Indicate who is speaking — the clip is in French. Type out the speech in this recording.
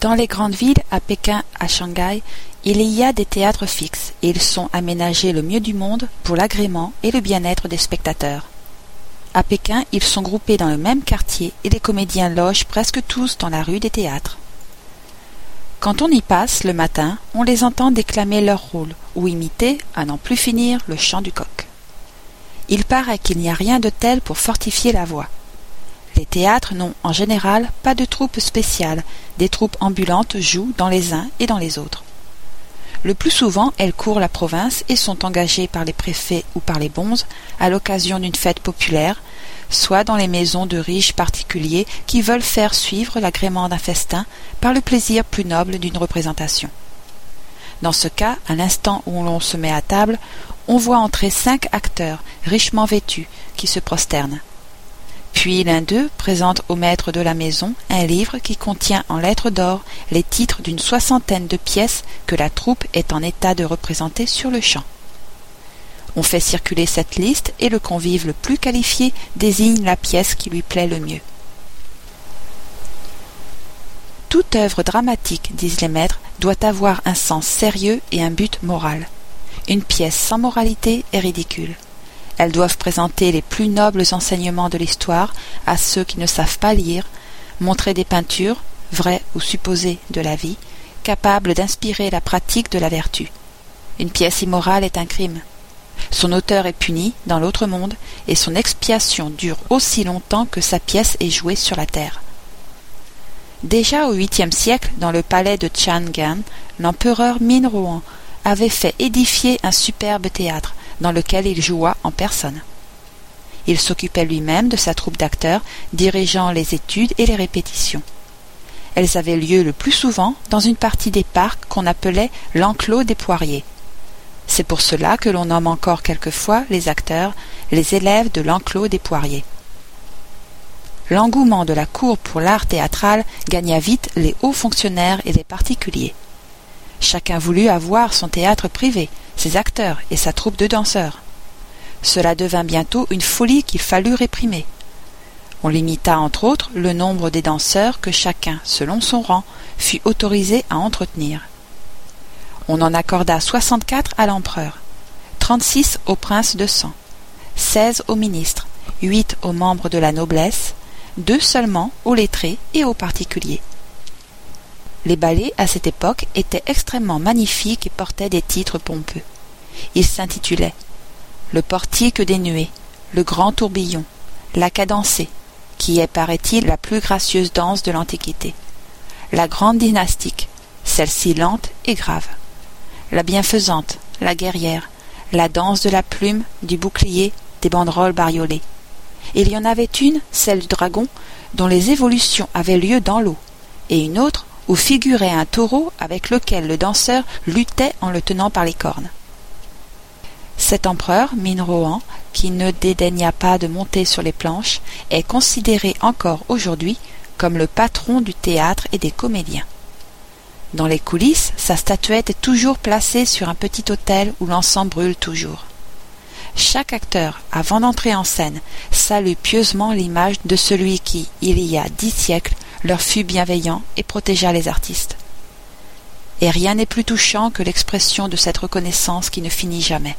Speaker 1: Dans les grandes villes, à Pékin, à Shanghai, il y a des théâtres fixes et ils sont aménagés le mieux du monde pour l'agrément et le bien-être des spectateurs. À Pékin, ils sont groupés dans le même quartier et les comédiens logent presque tous dans la rue des théâtres. Quand on y passe le matin, on les entend déclamer leur rôle ou imiter, à n'en plus finir, le chant du coq. Il paraît qu'il n'y a rien de tel pour fortifier la voix. Les théâtres n'ont en général pas de troupes spéciales, des troupes ambulantes jouent dans les uns et dans les autres. Le plus souvent, elles courent la province et sont engagées par les préfets ou par les bonzes à l'occasion d'une fête populaire, soit dans les maisons de riches particuliers qui veulent faire suivre l'agrément d'un festin par le plaisir plus noble d'une représentation. Dans ce cas, à l'instant où l'on se met à table, on voit entrer cinq acteurs richement vêtus qui se prosternent. Puis l'un d'eux présente au maître de la maison un livre qui contient en lettres d'or les titres d'une soixantaine de pièces que la troupe est en état de représenter sur le champ. On fait circuler cette liste et le convive le plus qualifié désigne la pièce qui lui plaît le mieux. Toute œuvre dramatique, disent les maîtres, doit avoir un sens sérieux et un but moral. Une pièce sans moralité est ridicule. Elles doivent présenter les plus nobles enseignements de l'histoire à ceux qui ne savent pas lire, montrer des peintures, vraies ou supposées, de la vie, capables d'inspirer la pratique de la vertu. Une pièce immorale est un crime. Son auteur est puni dans l'autre monde, et son expiation dure aussi longtemps que sa pièce est jouée sur la terre. Déjà au huitième siècle, dans le palais de Chang'an, l'empereur Min avait fait édifier un superbe théâtre, dans lequel il joua en personne. Il s'occupait lui-même de sa troupe d'acteurs, dirigeant les études et les répétitions. Elles avaient lieu le plus souvent dans une partie des parcs qu'on appelait l'enclos des poiriers. C'est pour cela que l'on nomme encore quelquefois les acteurs les élèves de l'enclos des poiriers. L'engouement de la cour pour l'art théâtral gagna vite les hauts fonctionnaires et les particuliers. Chacun voulut avoir son théâtre privé, ses acteurs et sa troupe de danseurs. Cela devint bientôt une folie qu'il fallut réprimer. On limita entre autres le nombre des danseurs que chacun, selon son rang, fut autorisé à entretenir. On en accorda soixante-quatre à l'empereur, trente-six au prince de sang, seize aux ministres, huit aux membres de la noblesse, deux seulement aux lettrés et aux particuliers. Les ballets, à cette époque, étaient extrêmement magnifiques et portaient des titres pompeux. Ils s'intitulaient Le portique des nuées, Le grand tourbillon, La cadencée, qui est, paraît-il, la plus gracieuse danse de l'Antiquité, La grande dynastique, celle-ci lente et grave, La bienfaisante, La guerrière, La danse de la plume, du bouclier, des banderoles bariolées. Il y en avait une, celle du dragon, dont les évolutions avaient lieu dans l'eau, et une autre où figurait un taureau avec lequel le danseur luttait en le tenant par les cornes. Cet empereur, Minrohan, qui ne dédaigna pas de monter sur les planches, est considéré encore aujourd'hui comme le patron du théâtre et des comédiens. Dans les coulisses, sa statuette est toujours placée sur un petit autel où l'encens brûle toujours. Chaque acteur, avant d'entrer en scène, salue pieusement l'image de celui qui, il y a dix siècles, leur fut bienveillant et protégea les artistes. Et rien n'est plus touchant que l'expression de cette reconnaissance qui ne finit jamais.